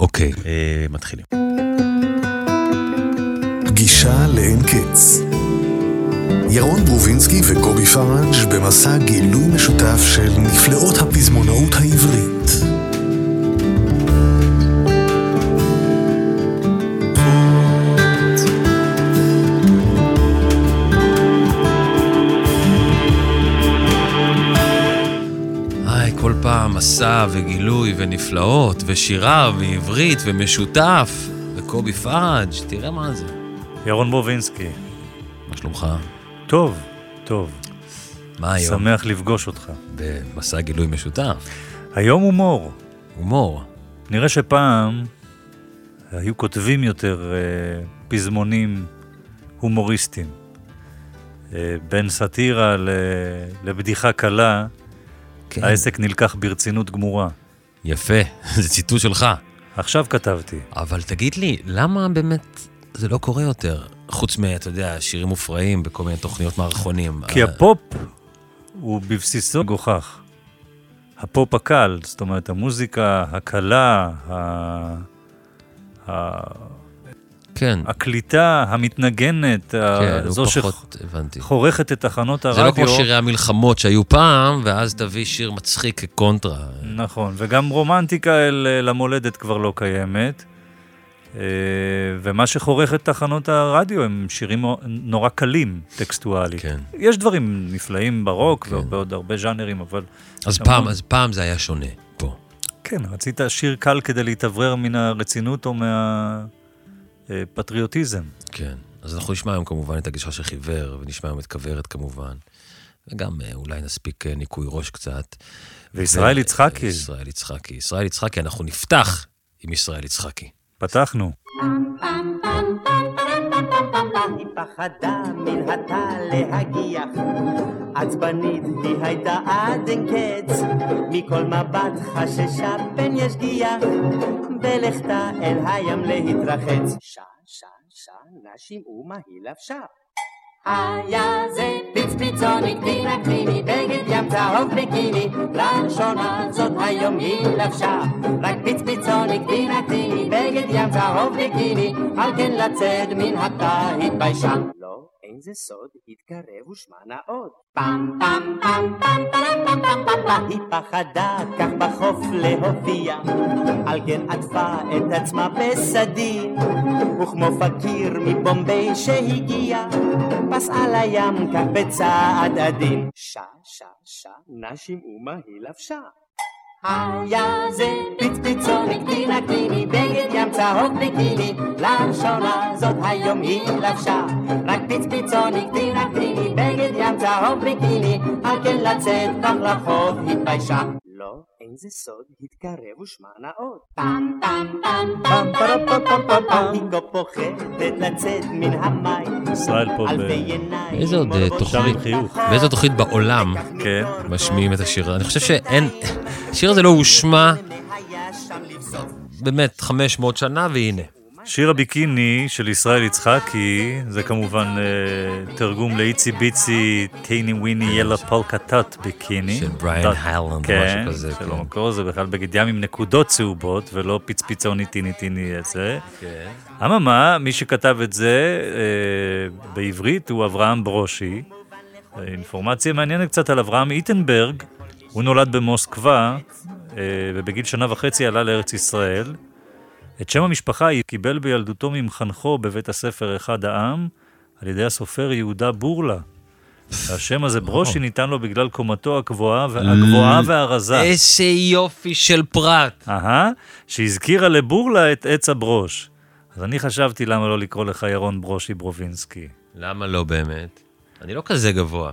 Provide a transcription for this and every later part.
אוקיי, אה, מתחילים. פגישה לאין קץ. ירון ברובינסקי וקובי פראג' במסע גילוי משותף של נפלאות הפזמונאות העברית. מסע וגילוי ונפלאות, ושירה ועברית ומשותף, וקובי פראג', תראה מה זה. ירון בובינסקי. מה שלומך? טוב, טוב. מה היום? שמח לפגוש אותך. במסע גילוי משותף. היום הומור. הומור. נראה שפעם היו כותבים יותר אה, פזמונים הומוריסטיים. אה, בין סאטירה לבדיחה קלה, כן. העסק נלקח ברצינות גמורה. יפה, זה ציטוט שלך. עכשיו כתבתי. אבל תגיד לי, למה באמת זה לא קורה יותר? חוץ מ, אתה יודע, שירים מופרעים בכל מיני תוכניות מערכונים. כי אה, הפופ הוא בבסיסו מגוחך. הפופ הקל, זאת אומרת, המוזיקה הקלה, ה... ה... כן, הקליטה, המתנגנת, כן, זו. שחורכת את תחנות זה לא הרדיו. כמו שירי המלחמות שהיו פעם, ואז תביא שיר מצחיק כקונטרה. נכון, וגם רומנטיקה אל למולדת כבר לא קיימת. אה, ומה שחורך את תחנות הרדיו הם שירים נורא קלים טקסטואלית. כן. יש דברים נפלאים ברוק כן. ובעוד הרבה ז'אנרים, אבל אז שם- פעם, אז פעם זה היה שונה פה. כן, רצית שיר קל כדי להתאוורר מן הרצינות או מהפטריוטיזם. כן. אז אנחנו נשמע היום כמובן את הגישה של חיוור, ונשמע היום את כוורת כמובן. וגם אה, אולי נספיק אה, ניקוי ראש קצת. וישראל ו- יצחקי. ישראל יצחקי. ישראל יצחקי, אנחנו נפתח עם ישראל יצחקי. פתחנו. היא פחדה מן הטל להגיח, עצבנית היא הייתה עד אין קץ, מכל מבט חששה פן ישגיח, בלכתה אל הים להתרחץ. נא שמעו מה היא לבשה. היה זה פצפיצוני קטינה קליני, בגד ים צהוב ביקיני, לראשונה זאת היום היא לבשה. רק פצפיצוני קטינה קליני, בגד ים צהוב ביקיני, על כן לצאת מן התא התביישה. לא, אין זה סוד, התקרב ושמע נאות. פעם פעם פעם פעם פעם פעם פעם פעם פעם היא פחדה כך בחוף להופיע, על כן עטפה את עצמה בסדין, וכמו פקיר מבומביי שהגיע, פסעה לים כך בצעד עדין. שע, שע, שע, נא שמעו מה היא לבשה. היה זה פצפיצוני קטינה קליני, בגד ים צהוב ביקיני, לראשונה זאת היום היא לבשה. רק פצפיצוני קטינה קליני, בגד ים צהוב ביקיני, על כן לצאת כך לרחוב התביישה. לא, אין זה סוד, התקרב ושמע נאות. פעם פעם פעם פעם פעם פעם פעם פעם פעם היא כה פוחדת לצאת מן המים. ישראל פה ב... באיזה עוד אה, תוכנית. באיזה תוכנית בעולם כן. משמיעים את השיר? אני חושב שאין, השיר הזה לא הושמע. באמת 500 שנה, והנה. שיר הביקיני של ישראל יצחקי, זה כמובן אה, תרגום לאיצי ביצי טייני וויני ילה פולקה טאט ביקיני. של בריאן היילנד, כן, משהו כזה, של כן. המקור זה בכלל בגד ים עם נקודות צהובות, ולא פצפיצוני טיני טיני זה. כן. אממה, מי שכתב את זה אה, בעברית הוא אברהם ברושי. אינפורמציה מעניינת קצת על אברהם איטנברג, הוא נולד במוסקבה, אה, ובגיל שנה וחצי עלה לארץ ישראל. את שם המשפחה היא קיבל בילדותו ממחנכו בבית הספר אחד העם, על ידי הסופר יהודה בורלה. השם הזה ברושי ניתן לו בגלל קומתו הגבוהה, הגבוהה והרזה. איזה יופי של פרט. אהה, שהזכירה לבורלה את עץ הברוש. אז אני חשבתי למה לא לקרוא לך ירון ברושי ברובינסקי. למה לא באמת? אני לא כזה גבוה.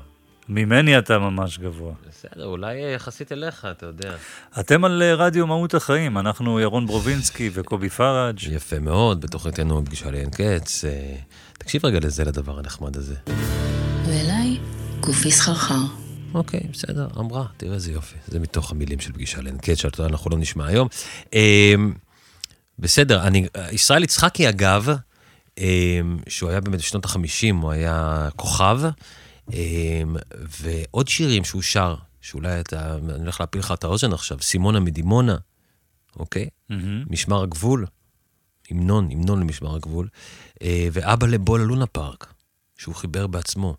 ממני אתה ממש גבוה. בסדר, אולי יחסית אליך, אתה יודע. אתם על אה, רדיו מהות החיים, אנחנו ירון ברובינסקי וקובי פראג'. יפה מאוד, בתוכניתנו פגישה לאין קץ. אה, תקשיב רגע לזה, לדבר הנחמד הזה. ואליי גופי סחרחר. אוקיי, בסדר, אמרה, תראה איזה יופי. זה מתוך המילים של פגישה לאין קץ, שאתה יודע, אנחנו לא נשמע היום. אה, בסדר, אני, ישראל יצחקי, אגב, אה, שהוא היה באמת בשנות ה-50, הוא היה כוכב, אה, ועוד שירים שהוא שר, שאולי אתה, אני הולך להפיל לך את האוזן עכשיו, סימונה מדימונה, אוקיי? מהמם. משמר הגבול, המנון, המנון למשמר הגבול, אה, ואבא לבוא ללונה פארק, שהוא חיבר בעצמו,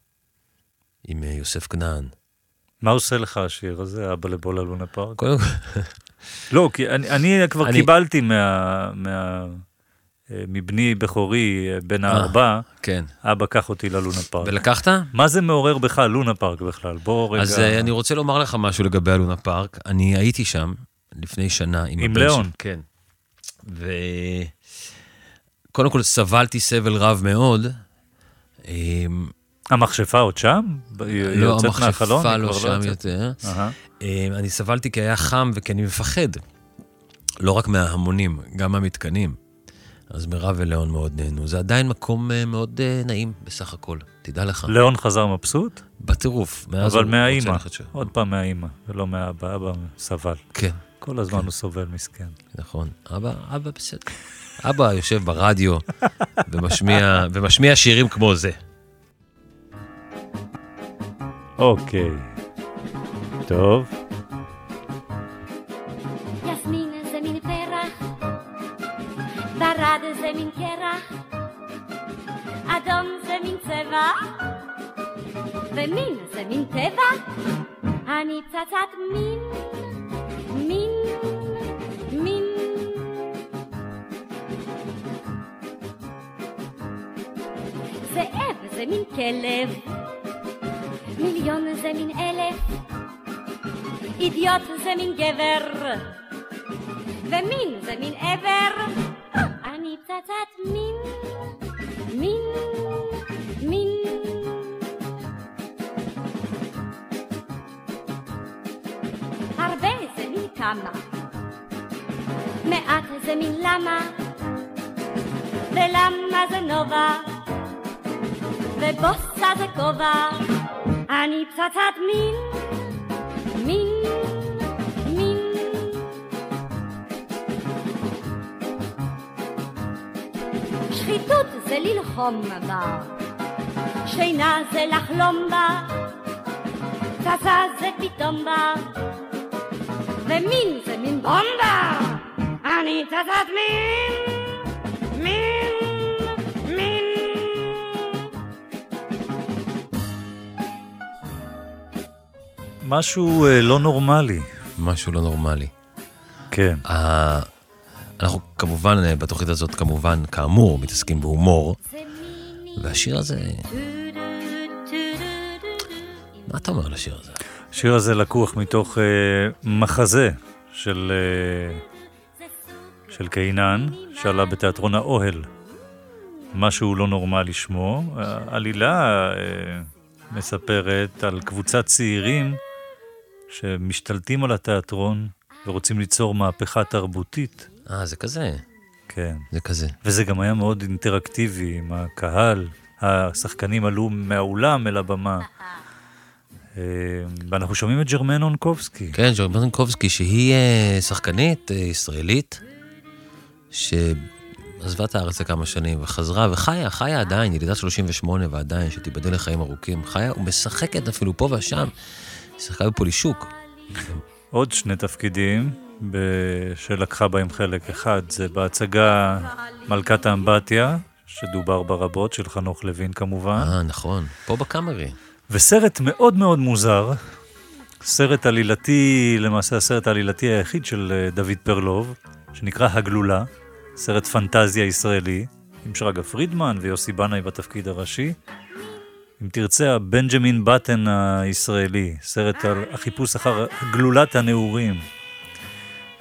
עם אה, יוסף כנען. מה עושה לך השיר הזה, אבא לבולה לונה פארק? קודם כל, לא, כי אני, אני כבר אני- קיבלתי מה... מה... אה, מבני בכורי, אה, בן הארבע, כן. אבא, קח אותי ללונה פארק. ולקחת? מה זה מעורר בך לונה פארק בכלל? בוא רגע... אז אה, אני רוצה לומר לך משהו לגבי הלונה פארק. אני הייתי שם לפני שנה עם עם ליאון. שלי. כן. וקודם כל סבלתי סבל רב מאוד. אמ, המכשפה עוד שם? לא, יוצאת מהחלון? המכשפה לא כבר שם? יותר. אמ, אני סבלתי כי היה חם וכי אני מפחד. לא רק מההמונים, גם מהמתקנים. אז מירב וליאון מאוד נהנו. זה עדיין מקום אה, מאוד אה, נעים בסך הכל, תדע לך. ליאון חזר מבסוט, בטירוף. אבל מהאימא. שם. עוד פעם מהאימא, ולא מהאבא, אבא סבל. כן. כל הזמן הוא סובל, מסכן. נכון. אבא, אבא בסדר. אבא יושב ברדיו ומשמיע, ומשמיע שירים כמו זה. אוקיי. טוב. זה מין קרח, אדום זה מין צבע, ומין זה מין טבע, אני פצצת מין, מין, מין. זאב זה מין כלב, מיליון זה מין אלף, אידיוט זה מין גבר, ומין זה מין עבר. אני פצצת מין, מין, מין. הרבה זה מין כמה, מעט זה מין למה, ולמה זה נובה, ובוסה זה כובע. אני פצצת מין, שחיתות זה ללחום בה, שינה זה לחלום בה, פצצה זה פתאום בה, ומין זה מין בומבה. אני פצצת מין, מין, מין. משהו אה, לא נורמלי. משהו לא נורמלי. כן. אנחנו כמובן, אה, בתוכנית הזאת, כמובן, כאמור, מתעסקים בהומור, והשיר הזה, מה אתה אומר על השיר הזה? השיר הזה לקוח מתוך אה, מחזה של, אה, של קינן, שעלה בתיאטרון האוהל. משהו לא נורמלי שמו. העלילה אה, מספרת על קבוצת צעירים שמשתלטים על התיאטרון ורוצים ליצור מהפכה תרבותית. אה, זה כזה, כן. זה כזה. וזה גם היה מאוד אינטראקטיבי עם הקהל. השחקנים עלו מהאולם אל הבמה. אה, ואנחנו שומעים את ג'רמן אונקובסקי. כן, ז'רמנקובסקי, שהיא אה, שחקנית אה, ישראלית, שעזבה את הארץ לכמה שנים וחזרה, וחיה, חיה עדיין, ילידת 38 ועדיין, שתיבדל לחיים ארוכים. חיה ומשחקת אפילו פה ושם. היא שיחקה בפולישוק. עוד שני תפקידים ב... שלקחה בהם חלק. אחד זה בהצגה מלכת האמבטיה, שדובר בה רבות, של חנוך לוין כמובן, אה, נכון. פה בקאמרי. וסרט מאוד מאוד מוזר, סרט עלילתי, למעשה הסרט העלילתי היחיד של אה, דוד פרלוב, שנקרא הגלולה, סרט פנטזיה ישראלי, עם שרגא פרידמן ויוסי בנאי בתפקיד הראשי. אם תרצה, הבנג'מין בטן הישראלי, סרט על החיפוש אחר גלולת הנעורים.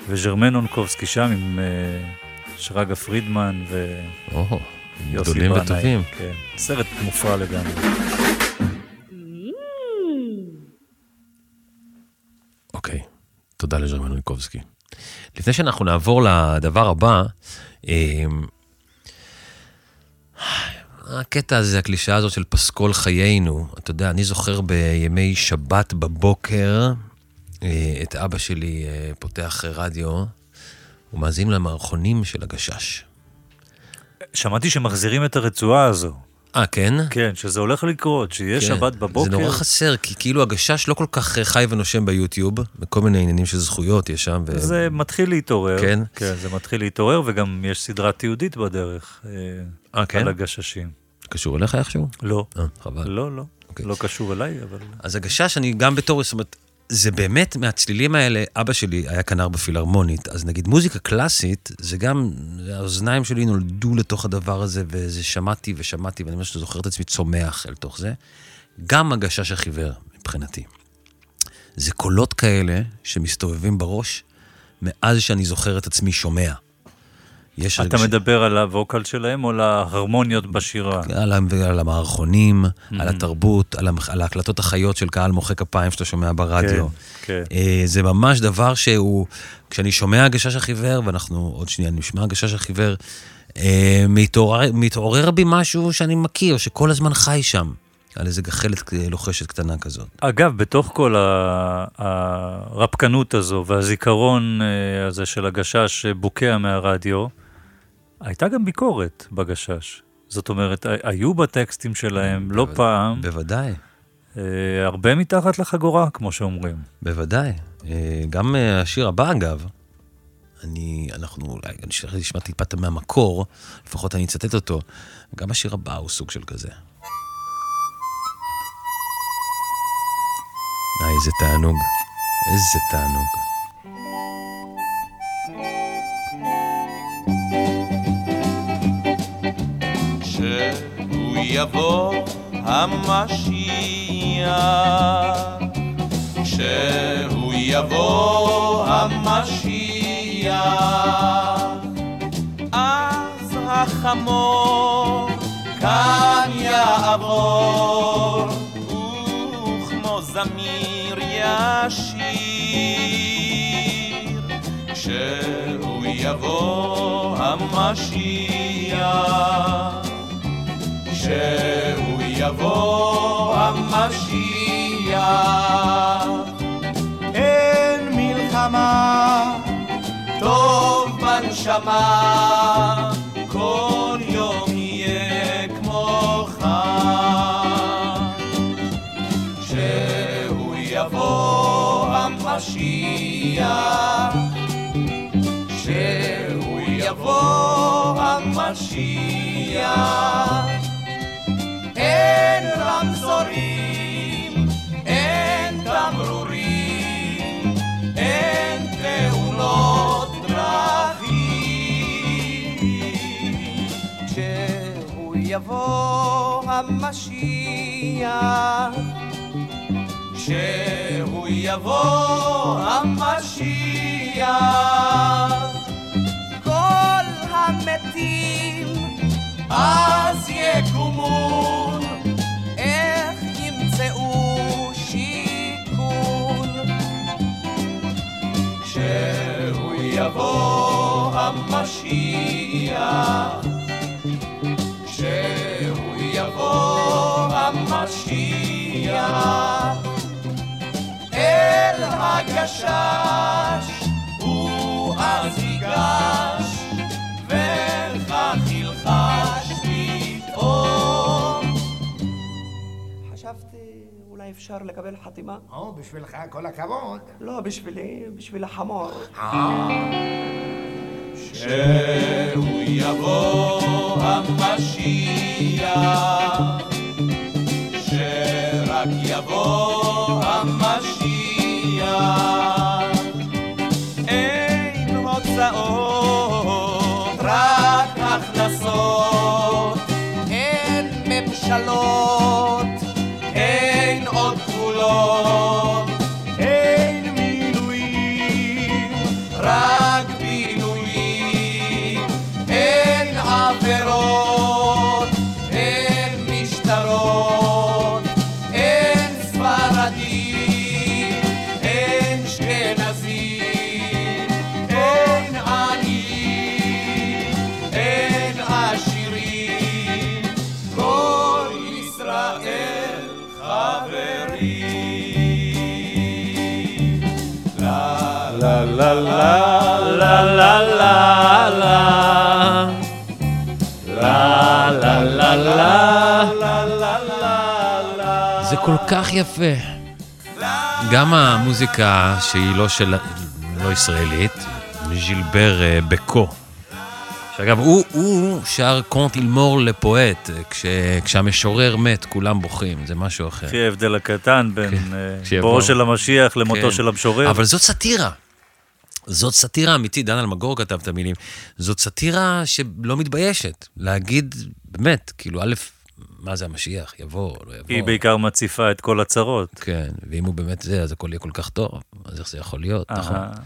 וז'רמן אונקובסקי שם עם אה, שרגא פרידמן ויוסי גדולים. וטובים. כן, סרט מופרע לגמרי. אוקיי, תודה לז'רמנקובסקי. לפני שאנחנו נעבור לדבר הבא, אמ, הקטע הזה, הקלישאה הזאת של פסקול חיינו, אתה יודע, אני זוכר בימי שבת בבוקר, את אבא שלי אה, פותח רדיו, ומאזין למערכונים של הגשש. שמעתי שמחזירים את הרצועה הזו. אה, כן? כן, שזה הולך לקרות, שיהיה כן. שבת בבוקר. זה נורא חסר, כי כאילו הגשש לא כל כך אה, חי ונושם ביוטיוב, בכל מיני עניינים של זכויות יש שם. ו... זה מתחיל להתעורר. כן? כן, זה מתחיל להתעורר, וגם יש סדרה תיעודית בדרך. אה, אה, כן? על הגששים. קשור אליך איכשהו? לא. אה, חבל. לא, לא. אוקיי. לא קשור אליי, אבל... אז הגשש, אני גם בתור, זאת אומרת, זה באמת, מהצלילים האלה, אבא שלי היה כנר בפילהרמונית, אז נגיד מוזיקה קלאסית, זה גם, האוזניים שלי נולדו לתוך הדבר הזה, וזה שמעתי ושמעתי, ואני שאתה זוכר את עצמי צומח אל תוך זה. גם הגשש החיוור, מבחינתי. זה קולות כאלה שמסתובבים בראש, מאז שאני זוכר את עצמי שומע. יש אתה רגש- מדבר על הווקל שלהם או על ההרמוניות בשירה? על, על המערכונים, על התרבות, על, המח- על ההקלטות החיות של קהל מוחא כפיים שאתה שומע ברדיו. כן. אה, זה ממש דבר שהוא, כשאני שומע הגשש החיוור, ואנחנו עוד שנייה נשמע הגשש החיוור, אה, מתעורר, מתעורר בי משהו שאני מכיר, שכל הזמן חי שם, על איזה גחלת אה, לוחשת קטנה כזאת. אגב, בתוך כל הרפקנות הזו והזיכרון הזה של הגשש שבוקע מהרדיו, הייתה גם ביקורת בגשש. זאת אומרת, היו בטקסטים שלהם לא פעם בוודאי, אה, הרבה מתחת לחגורה, כמו שאומרים. בוודאי. אה, גם אה, השיר הבא, אגב, אני, אנחנו אולי, אני אשמע- נשמע טיפה מהמקור, לפחות אני אצטט אותו, גם השיר הבא הוא סוג של כזה. איזה תענוג. איזה תענוג. יבוא המשיח, כשהוא יבוא המשיח, אז החמור כאן יעבור, וכמו זמיר ישיר, כשהוא יבוא המשיח. כשהוא יבוא המשיח, אין מלחמה, טוב בנשמה, כל יום יהיה כמו חג. כשהוא יבוא המשיח, כשהוא יבוא המשיח, אין רמזורים, אין תמרורים, אין תאונות דרכים. כשהוא יבוא המשיח, כשהוא יבוא המשיח, כל המתים אז יקומון, איך ימצאו שיכון? יבוא המשיח, כשהוא יבוא המשיח, אל הגשש הוא אז ייגש, אולי אפשר לקבל חתימה? או, בשבילך כל הכבוד. לא, בשבילי, בשביל החמור. כשהוא יבוא המשיח, שרק יבוא המשיח, אין הוצאות, רק הכנסות, אין ממשלות, כל כך יפה. גם המוזיקה שהיא לא של... לא ישראלית, ז'ילבר אה, בקו. שאגב, הוא, הוא שר קונט אילמור לפואט, כש, כשהמשורר מת, כולם בוכים, זה משהו אחר. לפי ההבדל הקטן בין כן, אה, בואו של המשיח למותו כן. של המשורר. אבל זאת סאטירה. זאת סאטירה אמיתית, דן אלמגור כתב את המילים. זאת סאטירה שלא מתביישת. להגיד, באמת, כאילו, א', מה זה המשיח, יבוא, לא יבוא. היא בעיקר מציפה את כל הצרות. כן, ואם הוא באמת זה, אז הכל יהיה כל כך טוב. אז איך זה יכול להיות, אהה. נכון?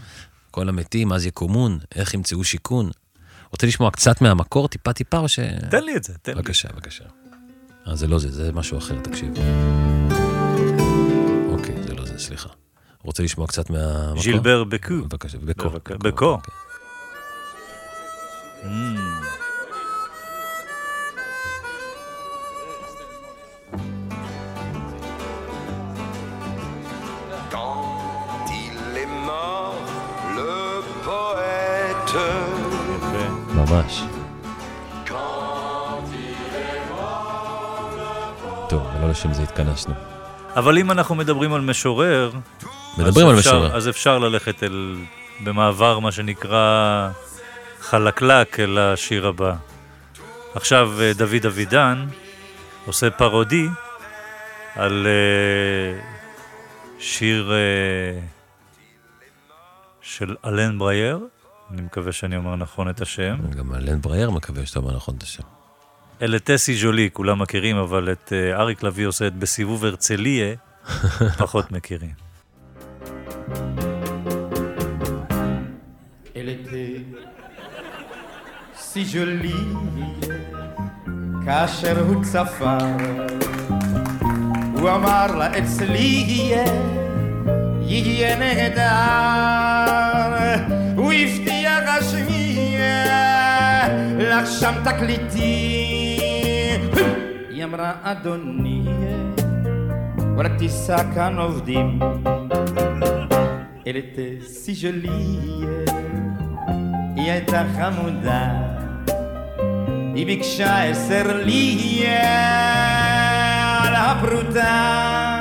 כל המתים, אז יקומון, איך ימצאו שיכון. רוצה לשמוע קצת מהמקור, טיפה-טיפה, או ש... תן לי את זה, תן לי. בבקשה, בבקשה. אה, זה לא זה, זה משהו אחר, תקשיב. אוקיי, זה לא זה, סליחה. רוצה לשמוע קצת מהמקור? ז'ילבר בקו. בבקשה, בקו. בבקשה, בקו. אוקיי. Mm. ממש. טוב, ולא לשם זה התכנסנו. אבל אם אנחנו מדברים על משורר... מדברים על אפשר- משורר. אז אפשר ללכת אל... במעבר, מה שנקרא, חלקלק אל השיר הבא. עכשיו אה, דוד אבידן עושה פרודי על אה, שיר אה, של אלן ברייר, אני מקווה שאני אומר נכון את השם. גם אלן ברייר מקווה שאתה אומר נכון את השם. Elle était si jolie, כולם מכירים, אבל את אה, אריק לביא עושה את בסיבוב הרצליה, פחות מכירים. Elle était si jolie כאשר הוא צפה הוא אמר לה אצלי לך שם תקליטים. היא אמרה אדוני רק תישא כאן עובדים. Elle était si jolie, היא הייתה חמודה, היא ביקשה עשר לי על הפרוטה,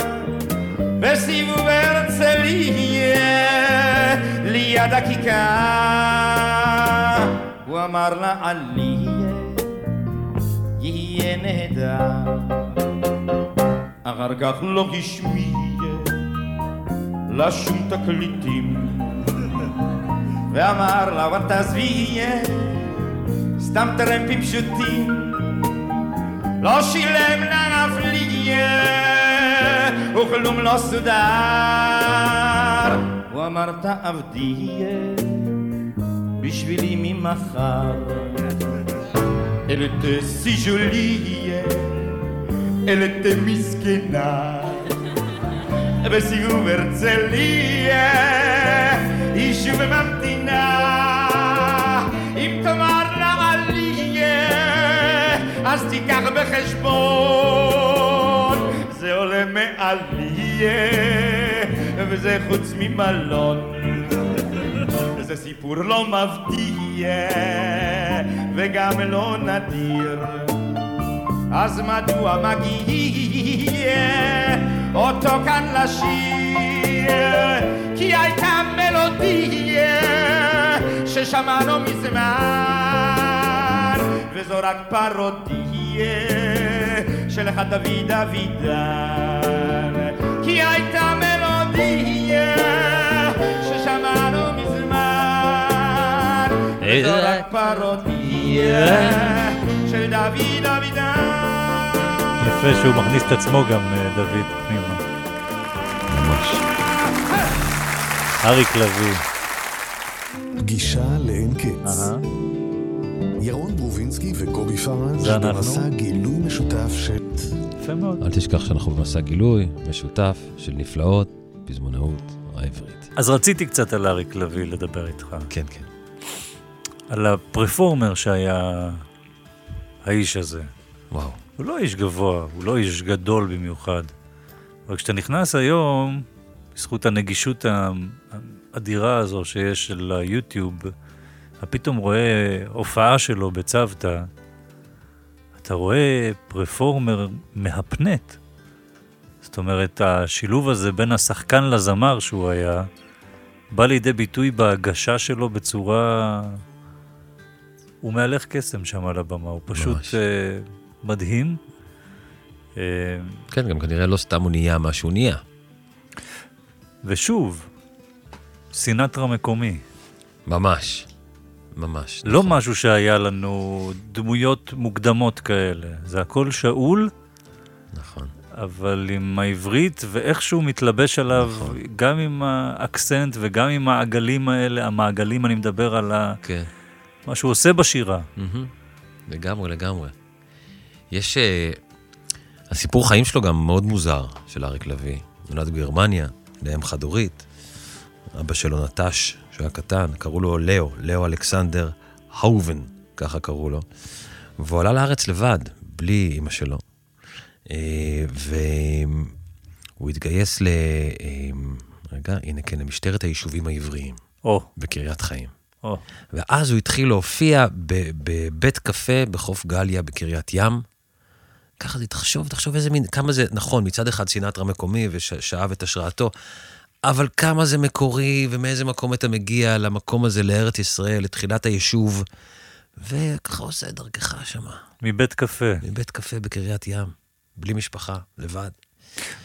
בסיבוב הרצליה, ליד הכיכר, הוא אמר לה עלי, יהיה נהדר, אחר כך לא השמיע לה שום תקליטים. ואמר לה אבל תעזבי סתם טרמפים פשוטים. לא שילם לה לי וכלום לא סודר. הוא אמר תעבדי בשבילי ממחר Elle était si jolie, elle était בסיבוב הרצליה, היא שוב ממתינה. אם תאמר לה עליה, אז תיקח בחשבון, זה עולה מעליה, וזה חוץ ממלון. זה סיפור לא מבטיח, וגם לא נדיר. אז מדוע מגיע אותו כאן לשיר? כי הייתה מלודיה ששמענו מזמן, וזו רק פרודיה של אחד דוד אבידן. כי הייתה מלודיה ששמענו מזמן, וזו רק פרודיה של דוד אבידן. יפה שהוא מכניס את עצמו גם, אה, דוד, פנימה. ממש. אריק לביא. גישה לאין קץ. ירון ברובינסקי וקובי פראנג' זה אנחנו? במסע גילוי משותף של... יפה מאוד. אל תשכח שאנחנו במסע גילוי משותף של נפלאות, פזמונאות העברית. אז רציתי קצת על אריק לביא לדבר איתך. כן, כן. על הפרפורמר שהיה האיש הזה. וואו. הוא לא איש גבוה, הוא לא איש גדול במיוחד. אבל כשאתה נכנס היום, בזכות הנגישות האדירה הזו שיש של היוטיוב, אתה פתאום רואה הופעה שלו בצוותא, אתה רואה פרפורמר מהפנט. זאת אומרת, השילוב הזה בין השחקן לזמר שהוא היה, בא לידי ביטוי בהגשה שלו בצורה... הוא מהלך קסם שם על הבמה, הוא פשוט ממש. uh, מדהים. Uh, כן, גם כנראה לא סתם הוא נהיה מה שהוא נהיה. ושוב, סינטרה מקומי. ממש. ממש. לא משהו שהיה לנו דמויות מוקדמות כאלה. זה הכל שאול, נכון. אבל עם העברית ואיכשהו מתלבש עליו, נכון. גם עם האקסנט וגם עם העגלים האלה, המעגלים, אני מדבר על ה... כן. מה שהוא עושה בשירה. לגמרי, לגמרי. יש... אה, הסיפור חיים שלו גם מאוד מוזר, של אריק לביא. נולד בגרמניה, לאם חד-הורית. אבא שלו נטש, כשהוא היה קטן, קראו לו לאו, לאו אלכסנדר האובן, ככה קראו לו. והוא עלה לארץ לבד, בלי אימא שלו. אה, והוא התגייס ל... אה, רגע, הנה כן, למשטרת היישובים העבריים. או. בקריית חיים. ואז הוא התחיל להופיע בבית קפה בחוף גליה בקריית ים. ככה זה, תחשוב, תחשוב איזה מין, כמה זה, נכון, מצד אחד סינטרה מקומי ושאב את השראתו, אבל כמה זה מקורי ומאיזה מקום אתה מגיע למקום הזה, לארץ ישראל, לתחילת היישוב, וככה עושה את דרכך שמה. מבית קפה. מבית קפה בקריית ים, בלי משפחה, לבד.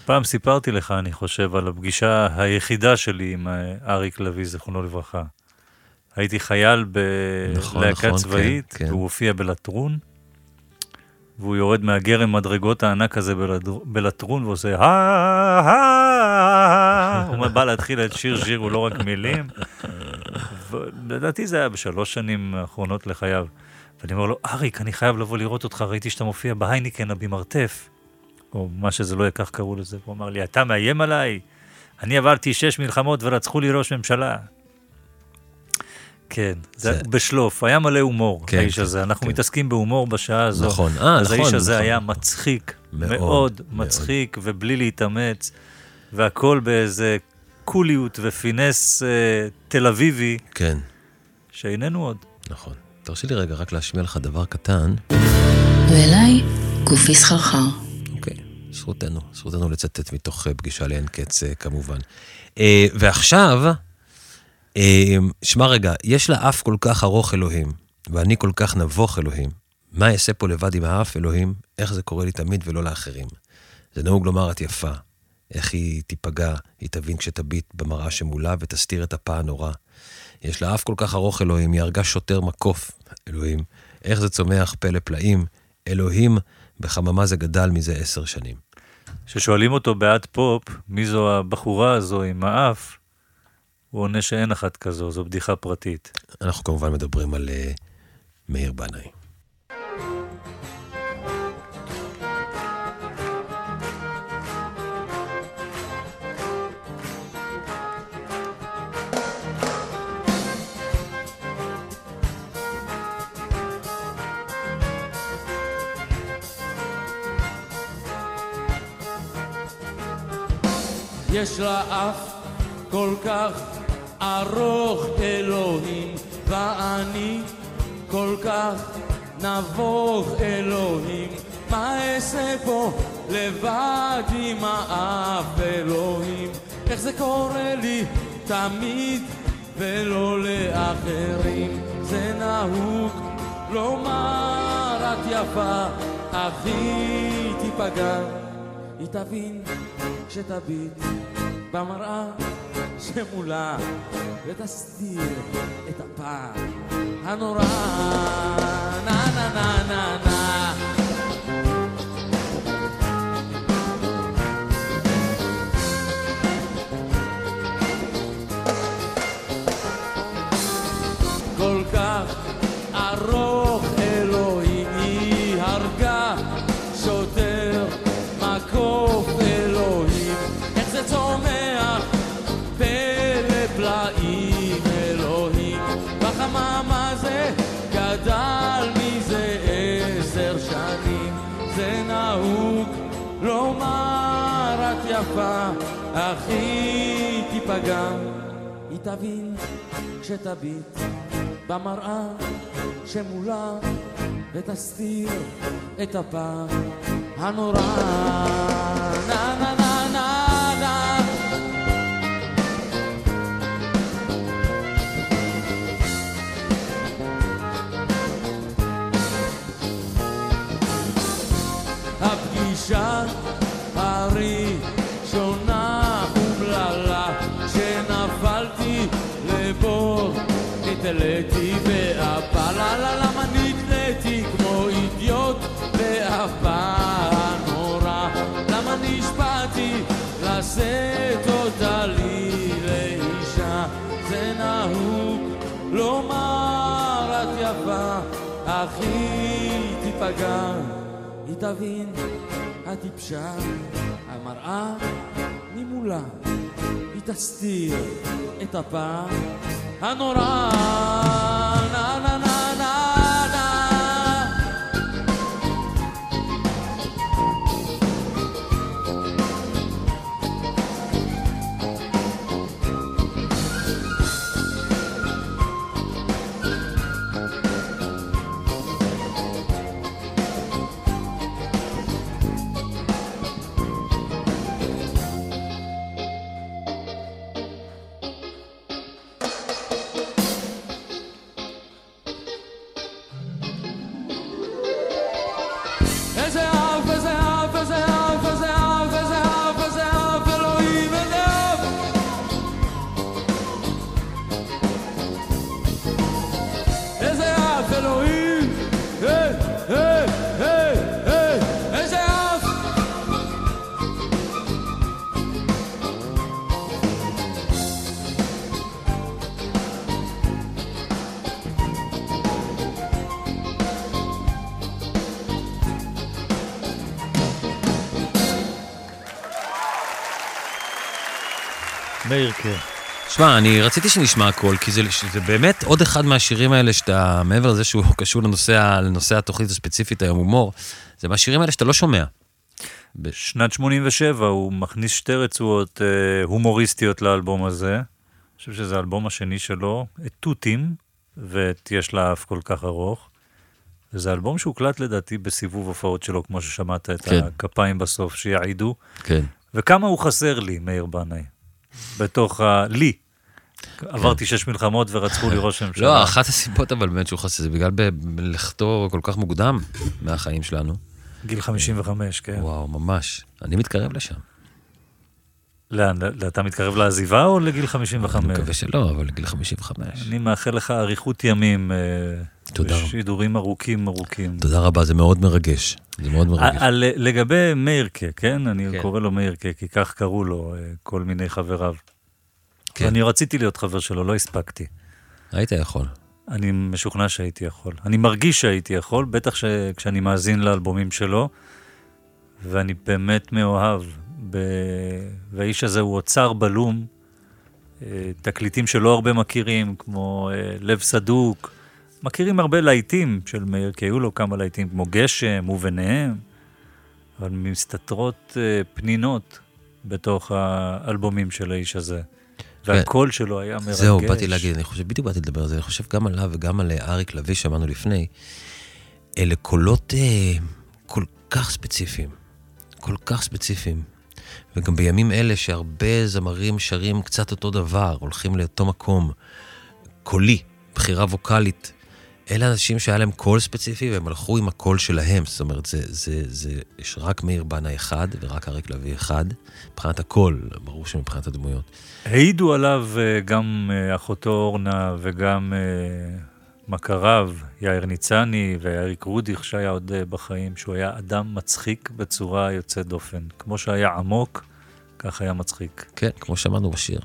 פעם סיפרתי לך, אני חושב, על הפגישה היחידה שלי עם אה, אריק לביא, זיכרונו לברכה. הייתי חייל נכון, בלהקה נכון, צבאית, כן, כן. והוא הופיע בלטרון, והוא יורד מהגרם מדרגות הענק הזה בלטרון ועושה הא הוא בא להתחיל את שיר שיר, הוא לא רק מילים. ולדעתי זה היה בשלוש שנים האחרונות לחייו. ואני אומר לו, אריק, אני חייב לבוא לראות אותך, ראיתי שאתה מופיע בהייניקן הבימרתף. או מה שזה לא יהיה, כך קראו לזה. הוא אמר לי, אתה מאיים עליי? אני עברתי שש מלחמות ורצחו לי ראש ממשלה. כן, זה, זה- בשלוף, היה מלא הומור, כן, האיש כן, הזה. אנחנו כן. מתעסקים בהומור בשעה הזו. נכון, אה, אז נכון, האיש הזה נכון, היה. מצחיק, מאוד, מאוד, מאוד. מצחיק, ובלי להתאמץ, והכל באיזה קוליות ופינס אה, תל אביבי, כן, שאיננו עוד. נכון. תרשי לי רגע רק להשמיע לך דבר קטן. ואליי גופי סחרחר. אוקיי, זכותנו, זכותנו לצטט מתוך אה, פגישה לאין קץ אה, כמובן. אה, ועכשיו, שמע רגע, יש לה אף כל כך ארוך אלוהים, ואני כל כך נבוך אלוהים. מה אעשה פה לבד עם האף אלוהים? איך זה קורה לי תמיד ולא לאחרים? זה נהוג לומר את יפה. איך היא תיפגע, היא תבין כשתביט במראה שמולה ותסתיר את הפה הנורא. יש לה אף כל כך ארוך אלוהים, היא הרגה שוטר מקוף, אלוהים. איך זה צומח פלא פלאים, אלוהים, בחממה זה גדל מזה עשר שנים. כששואלים אותו בעד פופ, מי זו הבחורה הזו עם האף, הוא עונה שאין אחת כזו, זו בדיחה פרטית. אנחנו כמובן מדברים על uh, מאיר בנאי. יש לה אף כל כך ארוך אלוהים, ואני כל כך נבוך אלוהים. מה אעשה פה לבד עם האף אלוהים? איך זה קורה לי תמיד ולא לאחרים? זה נהוג לומר את יפה, אך היא תיפגע, היא תבין שתביט במראה שמולה ותסתיר את הפער הנורא. נה נה נה נה נה הכי תיפגע, היא תבין כשתביט במראה שמולה ותסתיר את הפעם הנורא. הפגישה הראשונה תבין, הטיפשה, המראה ממולה, היא תסתיר את הפעם הנורא. מאיר, כן. שמע, אני רציתי שנשמע הכל, כי זה, זה באמת עוד אחד מהשירים האלה שאתה, מעבר לזה שהוא קשור לנושא, לנושא התוכנית הספציפית היום, הומור, זה מהשירים האלה שאתה לא שומע. שנת 87 הוא מכניס שתי רצועות אה, הומוריסטיות לאלבום הזה. אני חושב שזה האלבום השני שלו, את תותים, ואת יש לה אף כל כך ארוך. וזה אלבום שהוקלט לדעתי בסיבוב הופעות שלו, כמו ששמעת את כן. הכפיים בסוף, שיעידו. כן. וכמה הוא חסר לי, מאיר בנאי, בתוך ה... לי. עברתי שש מלחמות ורצחו לי ראש הממשלה. לא, אחת הסיבות אבל באמת שהוא חסר, זה בגלל לכתו כל כך מוקדם מהחיים שלנו. גיל 55, כן. וואו, ממש. אני מתקרב לשם. לאן, אתה מתקרב לעזיבה או לגיל 55? אני מקווה שלא, אבל גיל 55. אני מאחל לך אריכות ימים. תודה. ושידורים ארוכים ארוכים. תודה רבה, זה מאוד מרגש. זה מאוד מרגש. על, לגבי מאירקה, כן? אני כן. קורא לו מאירקה, כי כך קראו לו אה, כל מיני חבריו. כן. ואני רציתי להיות חבר שלו, לא הספקתי. היית יכול. אני משוכנע שהייתי יכול. אני מרגיש שהייתי יכול, בטח ש... כשאני מאזין לאלבומים שלו, ואני באמת מאוהב. ב... והאיש הזה הוא אוצר בלום, אה, תקליטים שלא הרבה מכירים, כמו אה, לב סדוק. מכירים הרבה להיטים של מאיר, כי היו לו כמה להיטים, כמו גשם וביניהם, אבל מסתתרות אה, פנינות בתוך האלבומים של האיש הזה. והקול שלו היה מרגש. זהו, באתי להגיד, אני חושב, בדיוק באתי לדבר על זה, אני חושב גם עליו וגם על אה, אריק לביא שאמרנו לפני, אלה קולות אה, כל כך ספציפיים, כל כך ספציפיים. וגם בימים אלה שהרבה זמרים שרים קצת אותו דבר, הולכים לאותו מקום, קולי, בחירה ווקאלית. אלה אנשים שהיה להם קול ספציפי והם הלכו עם הקול שלהם. זאת אומרת, זה, זה, זה, יש רק מאיר בנה אחד ורק אריק לביא אחד. מבחינת הקול, ברור שמבחינת הדמויות. העידו עליו אה, גם אה, אחותו אורנה וגם אה, מכריו, יאיר ניצני ואריק רודיך, שהיה עוד בחיים, שהוא היה אדם מצחיק בצורה יוצאת דופן. כמו שהיה עמוק, כך היה מצחיק. כן, כמו שאמרנו בשיר.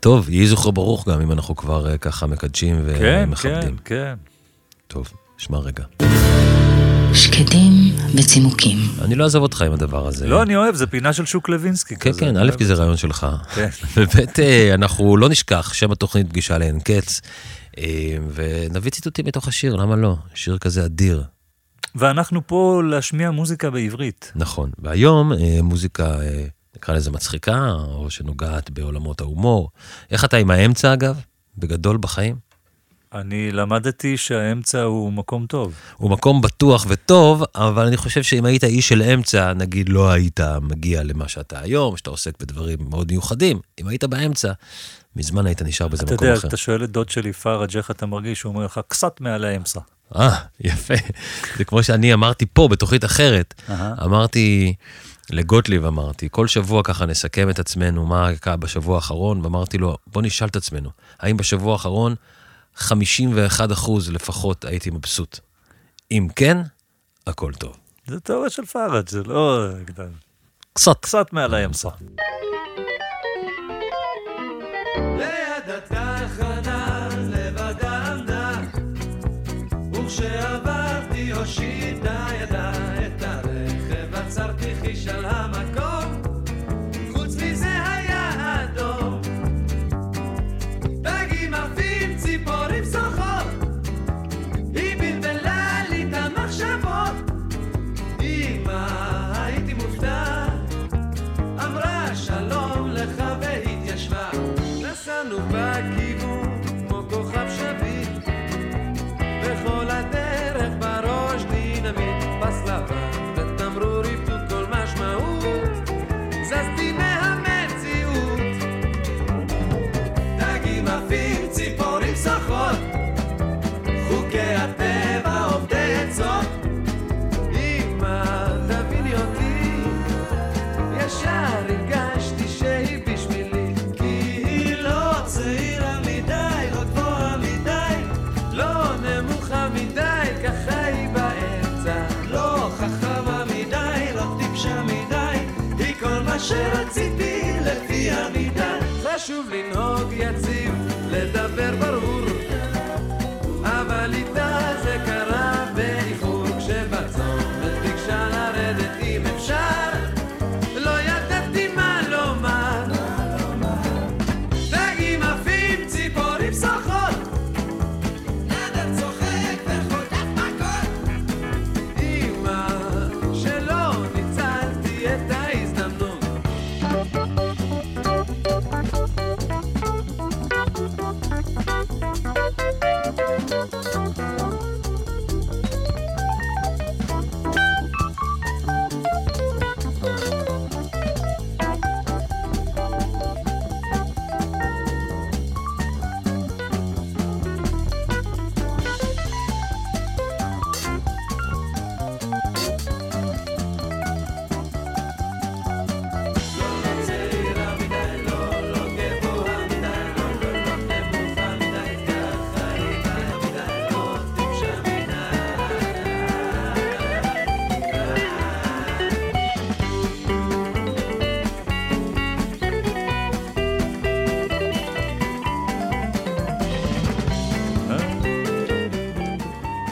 טוב, יהי זכרו ברוך גם אם אנחנו כבר אה, ככה מקדשים כן, ומכבדים. כן, כן. טוב, שמע רגע. שקדים וצימוקים. אני לא אעזוב אותך עם הדבר הזה. לא, אני אוהב, זה פינה של שוק לוינסקי כן, כזה. כן, א', כי זה רעיון שלך. כן. באמת, אה, אנחנו לא נשכח, שם התוכנית פגישה לאין קץ, אה, ונביא ציטוטים מתוך השיר, למה לא? שיר כזה אדיר. ואנחנו פה להשמיע מוזיקה בעברית. נכון, והיום מוזיקה, נקרא לזה מצחיקה, או שנוגעת בעולמות ההומור. איך אתה עם האמצע, אגב? בגדול בחיים? אני למדתי שהאמצע הוא מקום טוב. הוא מקום בטוח וטוב, אבל אני חושב שאם היית איש של אמצע, נגיד לא היית מגיע למה שאתה היום, שאתה עוסק בדברים מאוד מיוחדים. אם היית באמצע, מזמן היית נשאר באיזה אתה מקום יודע, אחר. אתה שואל את דוד שלי פראג' איך אתה מרגיש, הוא אומר לך, קצת מעל האמצע. אה, יפה. זה כמו שאני אמרתי פה, בתוכנית אחרת. אמרתי, לגוטליב אמרתי, כל שבוע ככה נסכם את עצמנו, מה קרה בשבוע האחרון, ואמרתי לו, בוא נשאל את עצמנו, האם בשבוע האחרון 51 אחוז לפחות הייתי מבסוט? אם כן, הכל טוב. זה תיאוריה של פראג', זה לא... קצת. קצת מעל האמצע. חשוב לנהוג יציב, לדבר ברור,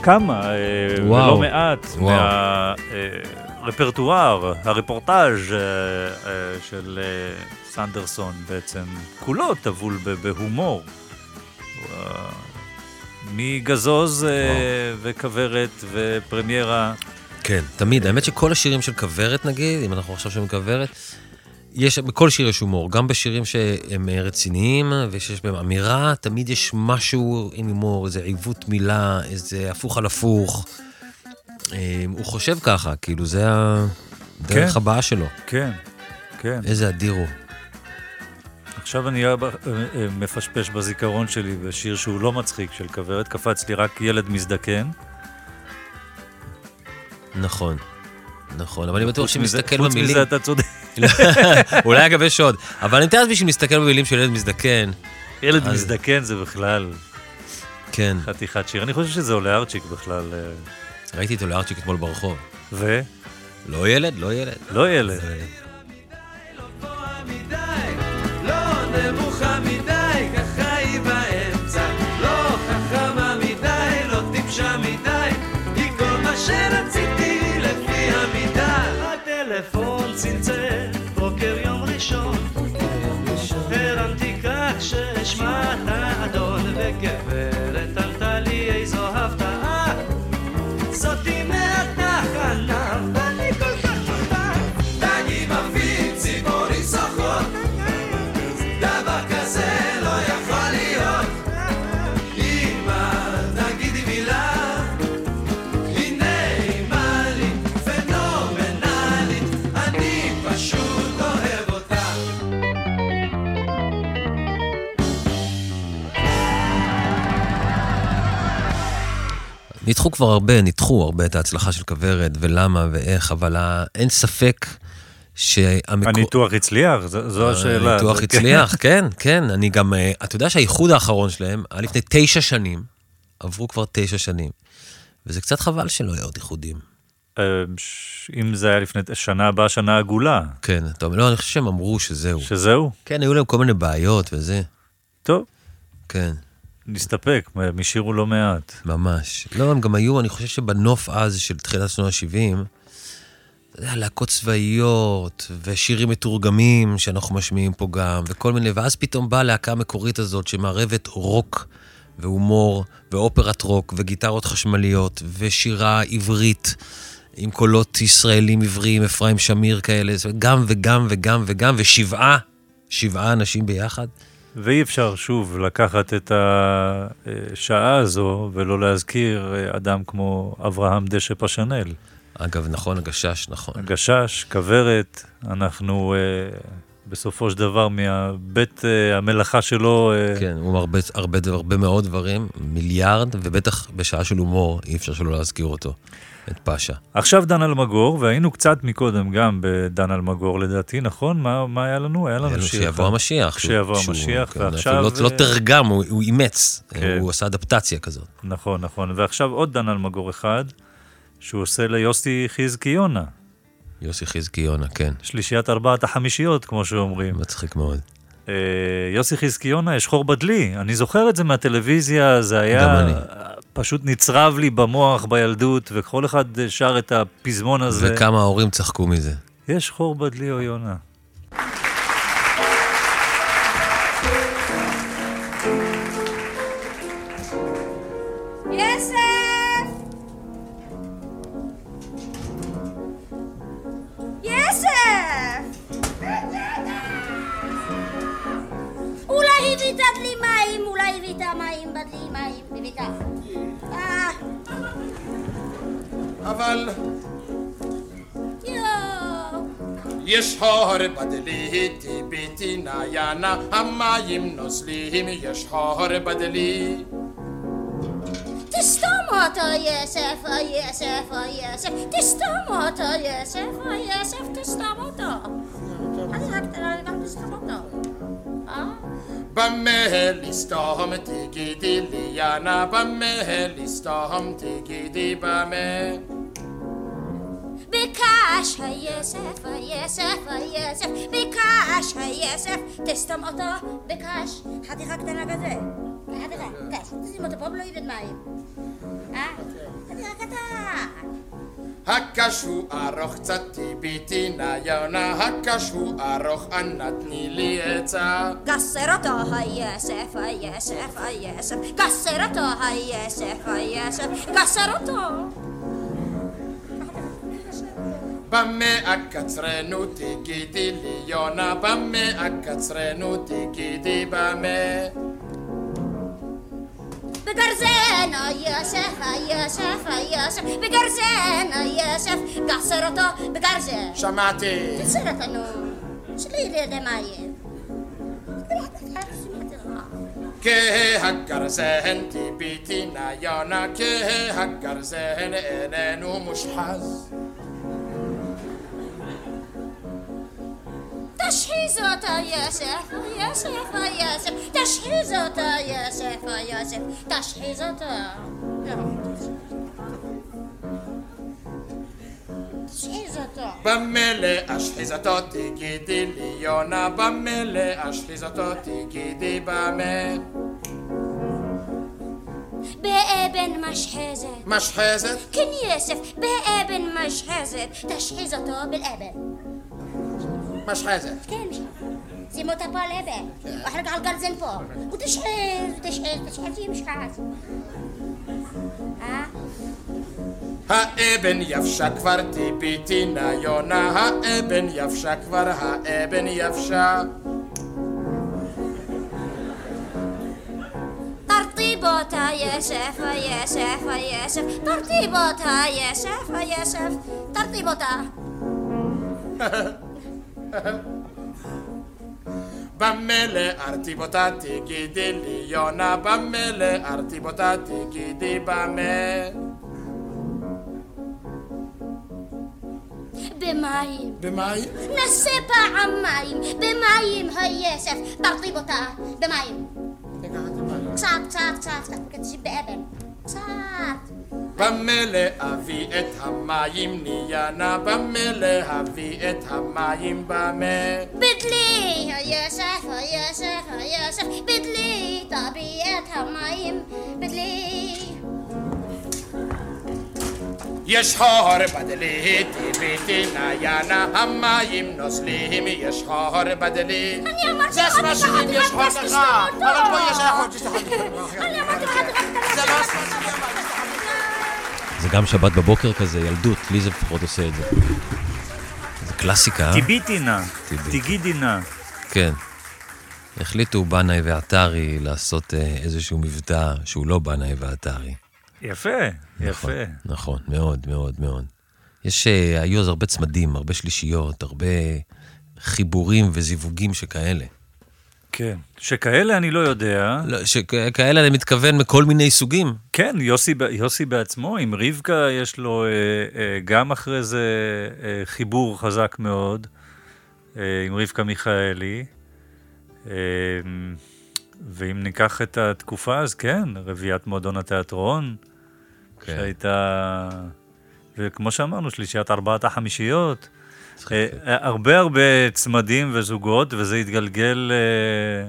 כמה, אה, וואו. ולא מעט, וואו. מהרפרטואר, הרפורטאז' אה, אה, של אה, סנדרסון בעצם, כולו טבול בהומור. אה, מגזוז אה, וכוורת ופרמיירה. כן, תמיד. האמת שכל השירים של כוורת, נגיד, אם אנחנו עכשיו שומעים כוורת, יש, בכל שיר יש הומור. גם בשירים שהם אה, רציניים ושיש בהם אמירה, תמיד יש משהו עם הומור, איזה עיוות מילה, איזה הפוך על הפוך. אה, הוא חושב ככה, כאילו, זה הדרך כן. הבאה שלו. כן, כן. איזה אדיר הוא. עכשיו אני אה, אה, מפשפש בזיכרון שלי בשיר שהוא לא מצחיק של כוורת, קפץ לי רק ילד מזדקן. נכון. נכון, אבל אני בטוח מזה- נסתכל חוץ במילים... מזה אתה צודק. אולי אגב יש עוד. אבל אני מתאר לעצמי שאם נסתכל במילים של ילד מזדקן... ילד אז- מזדקן זה בכלל כן. חתיכת שיר. אני חושב שזה עולה ארצ'יק בכלל. אה, ראיתי אותו לארצ'יק אתמול ברחוב. ו? לא ילד, לא ילד. לא ילד. לא matador. ניתחו כבר הרבה, ניתחו הרבה את ההצלחה של כוורת, ולמה ואיך, אבל אין ספק שהמקור... הניתוח הצליח, זו זו השאלה. הניתוח הצליח, כן, כן. אני גם... אה, אתה יודע שהאיחוד האחרון שלהם היה לפני תשע שנים. עברו כבר תשע שנים. וזה קצת חבל שלא יהיו עוד איחודים. אה, אם זה היה לפני שנה הבאה, שנה עגולה. כן, אתה אומר, לא, אני חושב שהם אמרו שזהו. שזהו? כן, היו להם כל מיני בעיות וזה. טוב. כן. נסתפק, הם השאירו לא מעט. ממש. לא, הם גם היו, אני חושב שבנוף אז של תחילת שנות ה-70, אתה יודע, להקות צבאיות, ושירים מתורגמים שאנחנו משמיעים פה גם, וכל מיני, ואז פתאום באה הלהקה המקורית הזאת שמערבת רוק והומור, ואופרת רוק, וגיטרות חשמליות, ושירה עברית. עם קולות ישראלים עבריים, אפרים שמיר כאלה, גם וגם וגם וגם, ושבעה, שבעה אנשים ביחד. ואי אפשר שוב לקחת את השעה הזו ולא להזכיר אדם כמו אברהם דשא פשנל. אגב, נכון, הגשש, נכון. הגשש, כוורת, אנחנו אה, בסופו של דבר מהבית אה, המלאכה שלו... אה, כן, הוא הרבה, הרבה, הרבה מאוד דברים, מיליארד, ובטח בשעה של הומור אי אפשר שלא להזכיר אותו, את פאשה. עכשיו דן אלמגור, והיינו קצת מקודם גם בדן אלמגור לדעתי, נכון? מה, מה היה לנו? היה לנו שיר. שיבוא המשיח. שיבוא המשיח, כן, ועכשיו... לא, לא תרגם, הוא, הוא אימץ, כן. הוא עשה אדפטציה כזאת. נכון, נכון. ועכשיו עוד דן אלמגור אחד, שהוא עושה ליוסי חזקיונה. יוסי חזקיונה, כן. שלישיית ארבעת החמישיות, כמו שאומרים. מצחיק מאוד. אה, יוסי חזקיונה, יש חור בדלי. אני זוכר את זה מהטלוויזיה, זה היה... גם אני. פשוט נצרב לי במוח בילדות, וכל אחד שר את הפזמון הזה. וכמה ההורים צחקו מזה. יש חור בדלי או יונה. יוסף! יוסף! אולי הבאת מים, בדלי מים, הבאת. אה, אבל יואו. יש חור בדלי, טיביתי נעיינה, המים נוזלים, יש חור בדלי. תסתום אותו, יוסף, או יוסף, או יוסף, תסתום אותו, יוסף, או יוסף, תסתום אותו. אני רק גם תסתום אותו. אה? במה לסתום תגידי לי יאנה, במה לסתום תגידי במה. ביקש היוסף, היוסף, היוסף, ביקש היוסף, תסתום אותו, ביקש. חתיכה קטנה כזה. חתיכה, ביקש. תשים אותו פה ולא ירד מים. אה? חתיכה קטן. הקש הוא ארוך קצת טיביתי נעיינה, הקש הוא ארוך אנא תני לי עצה. גסר אותו היוסף, היוסף, היוסף, גסר אותו היוסף, היוסף, גסר אותו. במה אקצרנו תגידי לי יונה, במה אקצרנו תגידי במה. بقرزانة يا شفا يا شفا يا شف بقرزانة يا شف قصرته بقرزة. سمعتي. قصرته انو شو اللي هذا معي كه هكر سهن تبيتنا يانا. كه هكر سهن أنا مش حظ. איננו מושחז. תשחיז אותו יוסף, יוסף, יוסף, תשחיז אותו יוסף, יוסף, תשחיז אותו. תשחיז אותו. במה להשחיז אותו תגידי לי יונה, במה להשחיז אותו תגידי במה. באבן משחזת. משחזת? כן יוסף, באבן משחזת, תשחיז אותו באבן. משחזת. כן, שים אותה פה על אבן, ואחר כך על גרזן פה, ותשחז, תשחז, תשחז, היא משחז. אה? האבן יבשה כבר טיביתי נעיונה, האבן יבשה כבר, האבן יבשה. תרטיב אותה יוסף, יוסף, יוסף, תרטיב אותה יוסף, יוסף, תרטיב אותה. במה להרטיב אותה תגידי לי יונה, במה להרטיב אותה תגידי במה. במים. במים? נסה פעמיים, במים היוסף, תרטיב אותה, במים. קצת, קצת, קצת, קצת, תשים באבן. קצת. במה להביא את המים ניינה, במה להביא את המים במה. בדלי, היוסף, היוסף, היוסף, בדלי, תביא את המים, בדלי. יש חור בדלי, טיביתי ניינה, המים נוזלים, יש חור בדלי. אני אמרתי זה לך, משאירים, יש חור לך. אבל פה יש לך, זה לא זה גם שבת בבוקר כזה, ילדות, לי זה לפחות עושה את זה. זה קלאסיקה, אה? טיביתי נא. תגידי נא. כן. החליטו בנאי ועטרי לעשות אה, איזשהו מבטא שהוא לא בנאי ועטרי. יפה, יפה. נכון, מאוד, מאוד, מאוד. יש, אה, היו אז הרבה צמדים, הרבה שלישיות, הרבה חיבורים וזיווגים שכאלה. כן. שכאלה אני לא יודע. לא, שכאלה אני מתכוון מכל מיני סוגים. כן, יוסי, יוסי בעצמו, עם רבקה יש לו אה, אה, גם אחרי זה אה, חיבור חזק מאוד, אה, עם רבקה מיכאלי. אה, ואם ניקח את התקופה, אז כן, רביעיית מועדון התיאטרון, כן. שהייתה, וכמו שאמרנו, שלישיית ארבעת החמישיות. אה, הרבה הרבה צמדים וזוגות, וזה התגלגל אה,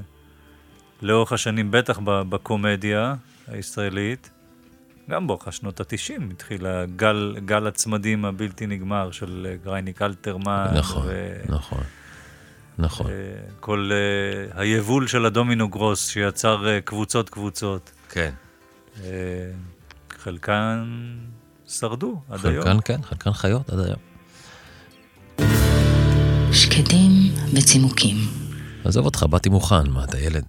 לאורך השנים, בטח בקומדיה הישראלית. גם באורך שנות ה-90 התחיל הגל, גל הצמדים הבלתי נגמר של אה, גרייניק אלתרמן. נכון, ו- נכון, נכון. כל אה, היבול של הדומינו גרוס שיצר אה, קבוצות קבוצות. כן. אה, חלקן שרדו עד היום. חלקן כן, חלקן חיות עד היום. וצימוקים. עזוב אותך, באתי מוכן, מה, אתה ילד?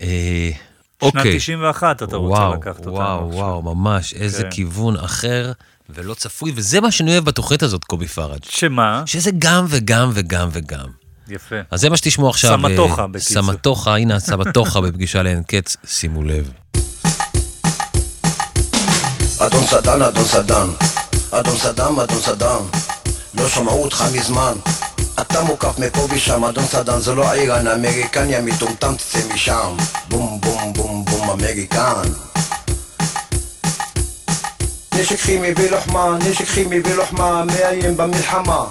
אה, אוקיי. 91 אתה רוצה וואו, לקחת אותנו וואו, עכשיו. וואו, ממש, איזה כן. כיוון אחר ולא צפוי, וזה מה שאני אוהב בתוכנית הזאת, קובי פראג'. שמה? שזה גם וגם וגם וגם. יפה. אז זה מה שתשמעו עכשיו. סמטוחה, אה, בקיצור. סמטוחה, הנה הסמטוחה בפגישה לאין קץ, שימו לב. אדון סדן, אדון סדן, אדון סדאם, אדון סדאם, לא שמעו אותך מזמן. אתה מוקף מפה ושם, אדון סדן, זה לא איראן, American, יא מטומטם, תצא משם. בום בום בום בום American. נשק כימי בלוחמה, נשק כימי בלוחמה, מאיים במלחמה.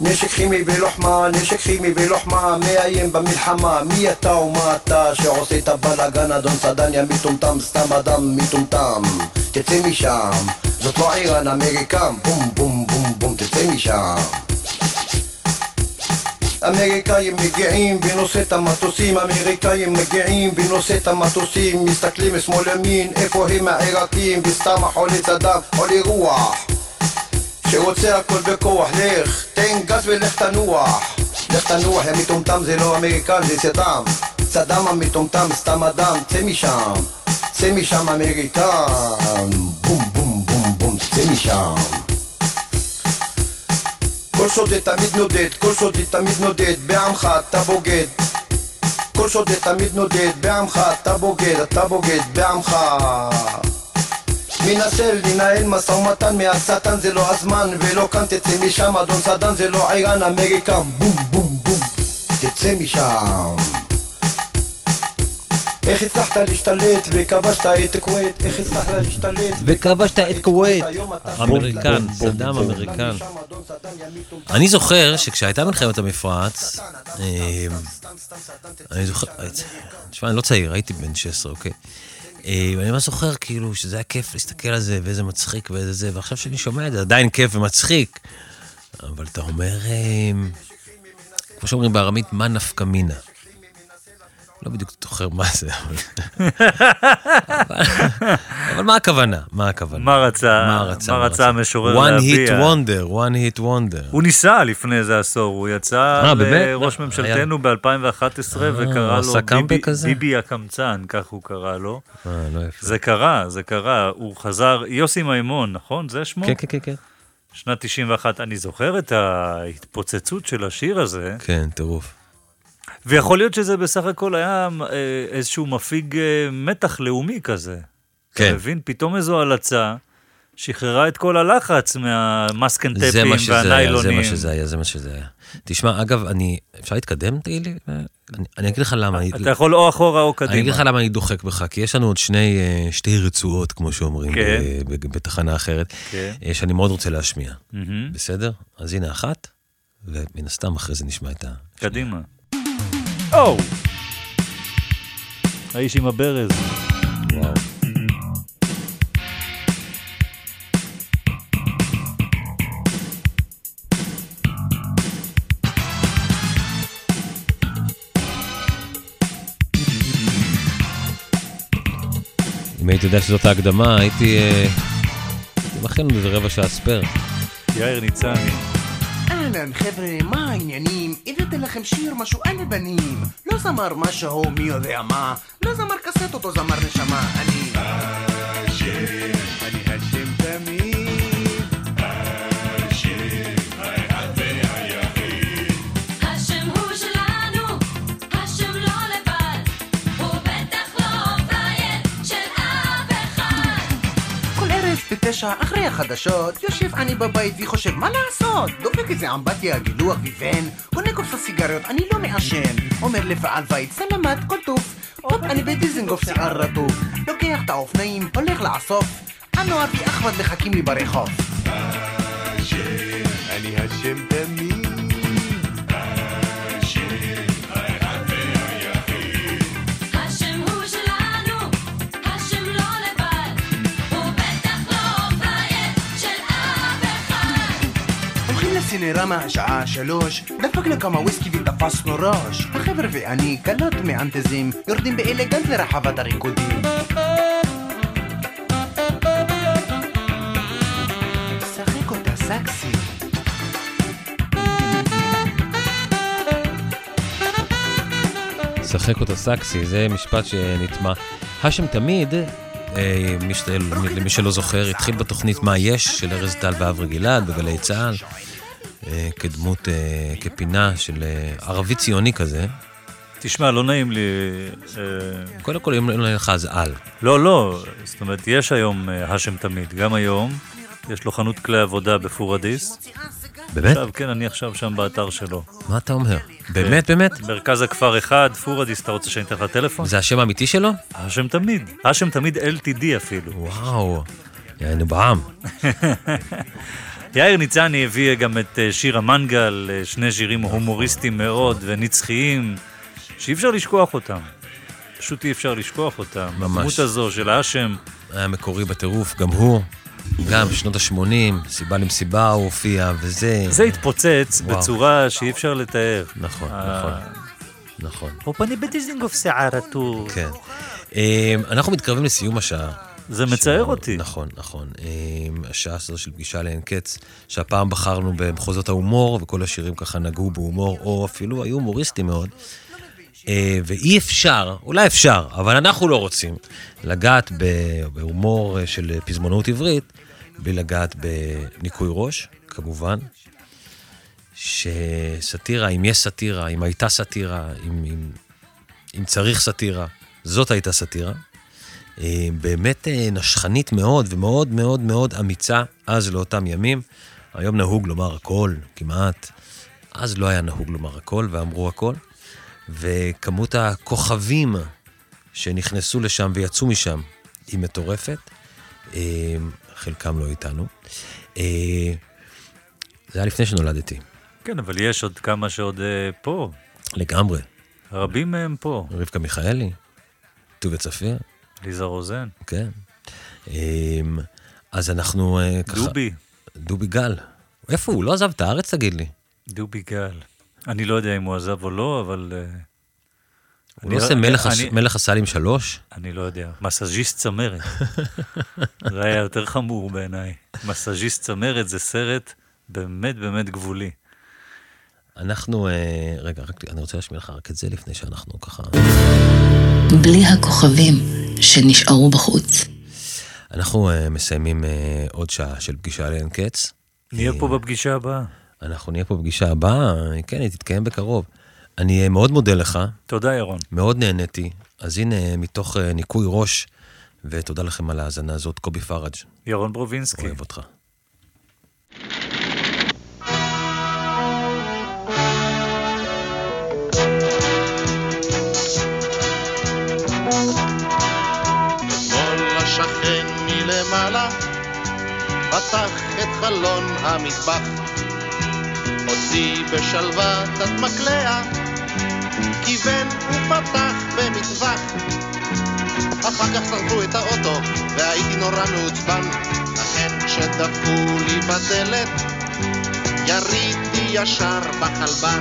נשק כימי בלוחמה, נשק כימי בלוחמה, מאיים במלחמה. מי אתה ומה אתה שעושה את הבלאגן, אדון סדן, יא מטומטם, סתם אדם מטומטם. תצא משם, זאת לא איראן, אמריקן, בום בום בום בום, תצא משם. אמריקאים מגיעים בנושא את המטוסים, אמריקאים מגיעים בנושא את המטוסים, מסתכלים שמאל ימין, איפה הם העיראקים, וסתם החולה צדם, חולה רוח. שרוצה הכל בכוח, לך, תן גז ולך תנוח. לך תנוח, יא מטומטם, זה לא American, זה סדאם. סדאם המטומטם, סתם אדם, צא משם. צא משם American. בום בום בום בום, צא משם. כל שודד תמיד נודד, כל שודד תמיד נודד, בעמך אתה בוגד. כל שודד תמיד נודד, בעמך אתה בוגד, אתה בוגד, בעמך. מנסה לנהל משא ומתן מהשטן זה לא הזמן ולא כאן תצא משם אדון סדן זה לא איראן American בום בום בום תצא משם איך הצלחת להשתלט וכבשת את כווית איך הצלחת להשתלט וכבשת את כווית. American, סדאם American. אני זוכר שכשהייתה מלחמת המפרץ, אני זוכר, תשמע, אני לא צעיר, הייתי בן 16, אוקיי? אה, ואני ממש זוכר כאילו שזה היה כיף להסתכל על זה, ואיזה מצחיק ואיזה זה, ועכשיו שאני שומע את זה, עדיין כיף ומצחיק. אבל אתה אומר, אה, כמו שאומרים בארמית, מה נפקא מינה? לא בדיוק זוכר מה זה, אבל... אבל- מה הכוונה? מה הכוונה? מה רצה, מה רצה? מה רצה המשורר one להביע? hit wonder, one hit wonder. הוא ניסה לפני איזה עשור, הוא יצא אה? לראש ממשלתנו ב-2011 אה, וקרא לו ביבי- הקמצן, כך הוא קרא לו. אה, לא. זה קרה, זה קרה, הוא חזר, יוסי מימון, נכון? זה שמו? כן, כן, כן, כן. שנת 91, אני זוכר את ההתפוצצות של השיר הזה, כן, טירוף. ויכול להיות שזה בסך הכל היה אה, איזשהו מפיג אה, מתח לאומי כזה. כן. אתה מבין? פתאום איזו הלצה שחררה את כל הלחץ מהמסקנטפים היה, זה והניילונים. מה שזה היה, זה מה שזה היה. תשמע, אגב, אני, אפשר להתקדם, תגיד לי? אני, אני אגיד לך למה. אני- אתה יכול או אחורה או קדימה. אני אגיד לך למה אני דוחק בך, כי יש לנו עוד שני, אה, שתי רצועות, כמו שאומרים, כן. ב- ב- בתחנה אחרת, כן. אה, שאני מאוד רוצה להשמיע. מהמם. בסדר? אז הנה אחת, ומן הסתם אחרי זה נשמע את ה... קדימה. או! האיש עם הברז. וואו. אם הייתי יודע שזאת ההקדמה, הייתי... אה, הייתי מכין איזה רבע שעה ספייר. יאיר ניצני. אהלן חבר'ה, מה העניינים? הבאתי לכם שיר משהו על הבנים. לא זמר משהו מי יודע מה. לא זמר קסטות או זמר נשמה אני בתשע אחרי החדשות יושב אני בבית וחושב מה לעשות? דופק איזה אמבטיה גילוח ויבן קונה קופסה סיגריות אני לא מעשן. אומר לבעל בית סלמת כל טוב. הופ אני בדיזנגוף שיער רטוב. לוקח את האופניים הולך לאסוף. הנוער ואחמד מחכים לי ברחוב. אני השם תמיד הולכים לסינרמה השעה שלוש. דפקנו כמה וויסקי ותפסנו ראש החבר'ה ואני קלות מאנטזים יורדים באלגנט לרחבת הריקודים. שחק אותה סקסי. שחק אותה סקסי, זה משפט שנטמע. האשם תמיד, אה, מי למי שלא זוכר, התחיל בתוכנית מה יש של ארז טל ואברי גלעד בגלי צה"ל, כדמות, אה, כפינה של אה, ערבי ציוני כזה. תשמע, לא נעים לי... אה, קודם כל, אם לא נהיה לך אז על. לא, לא, זאת אומרת, יש היום אה, האשם תמיד, גם היום. יש לו חנות כלי עבודה בפורדיס. באמת? עכשיו, כן, אני עכשיו שם באתר שלו. מה אתה אומר? באמת, באמת? מרכז הכפר אחד, פורדיס, אתה רוצה שאני אתן לך טלפון? זה השם האמיתי שלו? האשם תמיד. האשם תמיד LTD אפילו. וואו, יענו בעם. יאיר ניצני הביא גם את אה, שיר המנגל, אה, שני שירים הומוריסטיים מאוד ונצחיים, שאי אפשר לשכוח אותם. פשוט אי אפשר לשכוח אותם. ממש. הדמות הזו של האשם, היה מקורי בטירוף, גם הוא. גם בשנות ה-80, סיבה למסיבה הוא הופיע, וזה... זה התפוצץ וואו. בצורה שאי אפשר לתאר. נכון, אה, נכון. נכון. פופני בדיזינגוף שערתו. כן. אה, אנחנו מתקרבים לסיום השעה. זה מצער אותי. נכון, נכון. אה, השעה הזו של פגישה לאין קץ, שהפעם בחרנו במחוזות ההומור, וכל השירים ככה נגעו בהומור, או אפילו היו הומוריסטים מאוד. אה, ואי אפשר, אולי אפשר, אבל אנחנו לא רוצים, לגעת בהומור אה, של פזמונאות עברית, בלי לגעת בניקוי ראש, כמובן. שסאטירה, אם יש סאטירה, אם הייתה סאטירה, אם, אם, אם צריך סאטירה, זאת הייתה סאטירה. אה, באמת אה, נשכנית מאוד ומאוד מאוד מאוד אמיצה אז לאותם ימים. היום נהוג לומר הכל, כמעט. אז לא היה נהוג לומר הכל ואמרו הכל. וכמות הכוכבים שנכנסו לשם ויצאו משם היא מטורפת. אה, חלקם לא איתנו. זה היה לפני שנולדתי. כן, אבל יש עוד כמה שעוד פה. לגמרי. רבים מהם פה. רבקה מיכאלי, טוביה צפיר. ליזה רוזן. כן. אמ, אז אנחנו אה, ככה... דובי. דובי גל. איפה הוא? לא עזב את הארץ, תגיד לי. דובי גל. אני לא יודע אם הוא עזב או לא, אבל... אה, אני לא- עושה מלך הש- אני- מלך הסלים שלוש. אני לא יודע. מסאז'יסט צמרת. זה היה יותר חמור בעיניי. מסאז'יסט צמרת זה סרט באמת באמת גבולי. אנחנו, אה, רגע, רק אני רוצה להשמיע לך רק את זה לפני שאנחנו ככה... בלי הכוכבים שנשארו בחוץ. אנחנו אה, מסיימים אה, עוד שעה של פגישה לאין קץ. נהיה פה בפגישה הבאה. אנחנו נהיה פה בפגישה הבאה, אה, כן, היא תתקיים בקרוב. אני מאוד מודה לך. תודה, ירון. מאוד נהניתי. אז הנה, מתוך ניקוי ראש ותודה לכם על ההאזנה הזאת, קובי פראג'. ירון ברובינסקי. אוהב אותך. פתח את חלון המטבח. הוציא בשלווה קצת מקלע כיוון ופתח במטווח. אחר כך שרפו את האוטו והייתי נורא מעוצבן לכן כשדפקו לי בדלת יריתי ישר בחלבן.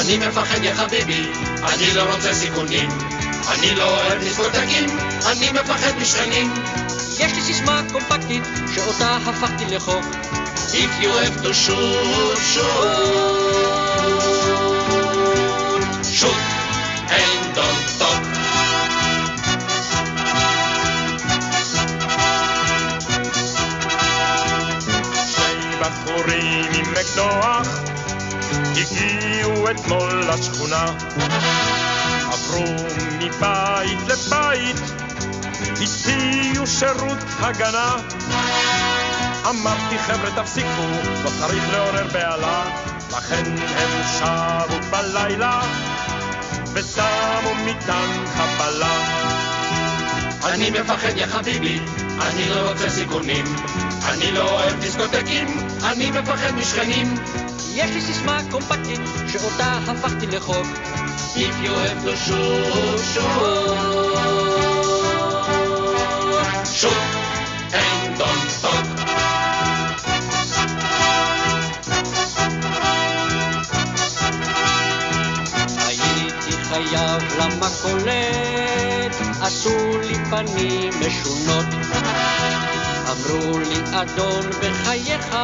אני מפחד יא חביבי, אני לא רוצה סיכונים. אני לא אוהב דיסקוטקים, אני מפחד משכנים. יש לי סיסמה קומפקטית שאותה הפכתי לחוק. If you have to shoot, shoot. Shoot and don't talk. שני בחורים עם מקדוח הגיעו אתמול לשכונה עברו מבית לבית הציעו שירות הגנה. אמרתי חבר'ה תפסיקו, לא צריך לעורר בהלה. לכן הם שבו בלילה ושמו מטען חבלה אני מפחד יא חביבי, אני לא רוצה סיכונים. אני לא אוהב דיסקוטקים, אני מפחד משכנים. יש לי סיסמה קומפקטית שאותה הפכתי לחוק. If you have to shoot, shoot. Shoot and don't talk. הייתי חייב למכולת, עשו לי פנים משונות. אמרו לי, אדון, בחייך,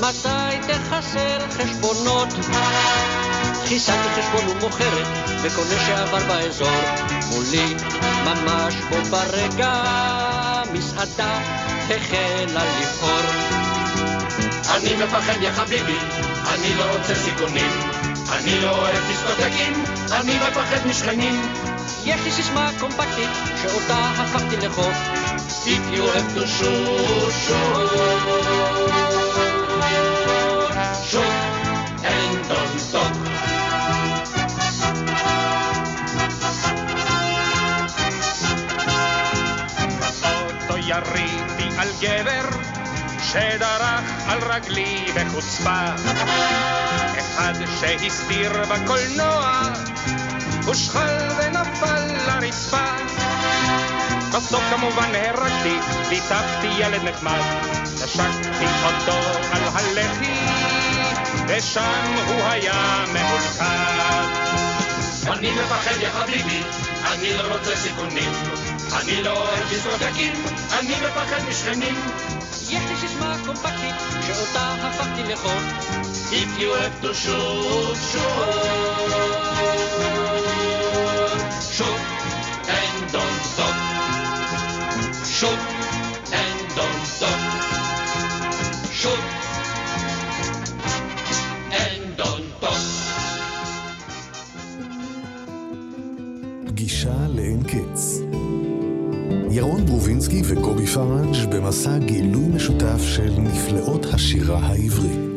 מתי תחסר חשבונות? חיסלתי חשבון ומוכרת, וקונה שעבר באזור, מולי, ממש בו ברגע, מסעדה החלה לפעור. אני מפחד יא חביבי, אני לא רוצה סיכונים. אני לא אוהב דיסקוטקים, אני מפחד משכנים. יש לי סיסמה קומפקטית שאותה הפכתי לחוק. If you have to shoot, shoot. Shoot and don't talk. באוטו יריתי על גבר שדרך על רגלי בחוצפה. אחד שהסתיר בקולנוע הושחל ונפל לרצפה. בסוף כמובן נהרגתי, ליטפתי ילד נחמד. נשקתי אותו על הלחי ושם הוא היה ממולכד אני מפחד יא חביבי, אני לא רוצה סיכונים. אני לא אוהב דיסקוטקים, אני מפחד משכנים. יש לי סיסמה קומפקטית שאותה הפכתי לחוק. If you have to shoot. Shoot פגישה לאין קץ. ירון ברובינסקי וקובי פראג' במסע גילוי משותף של נפלאות השירה העברית.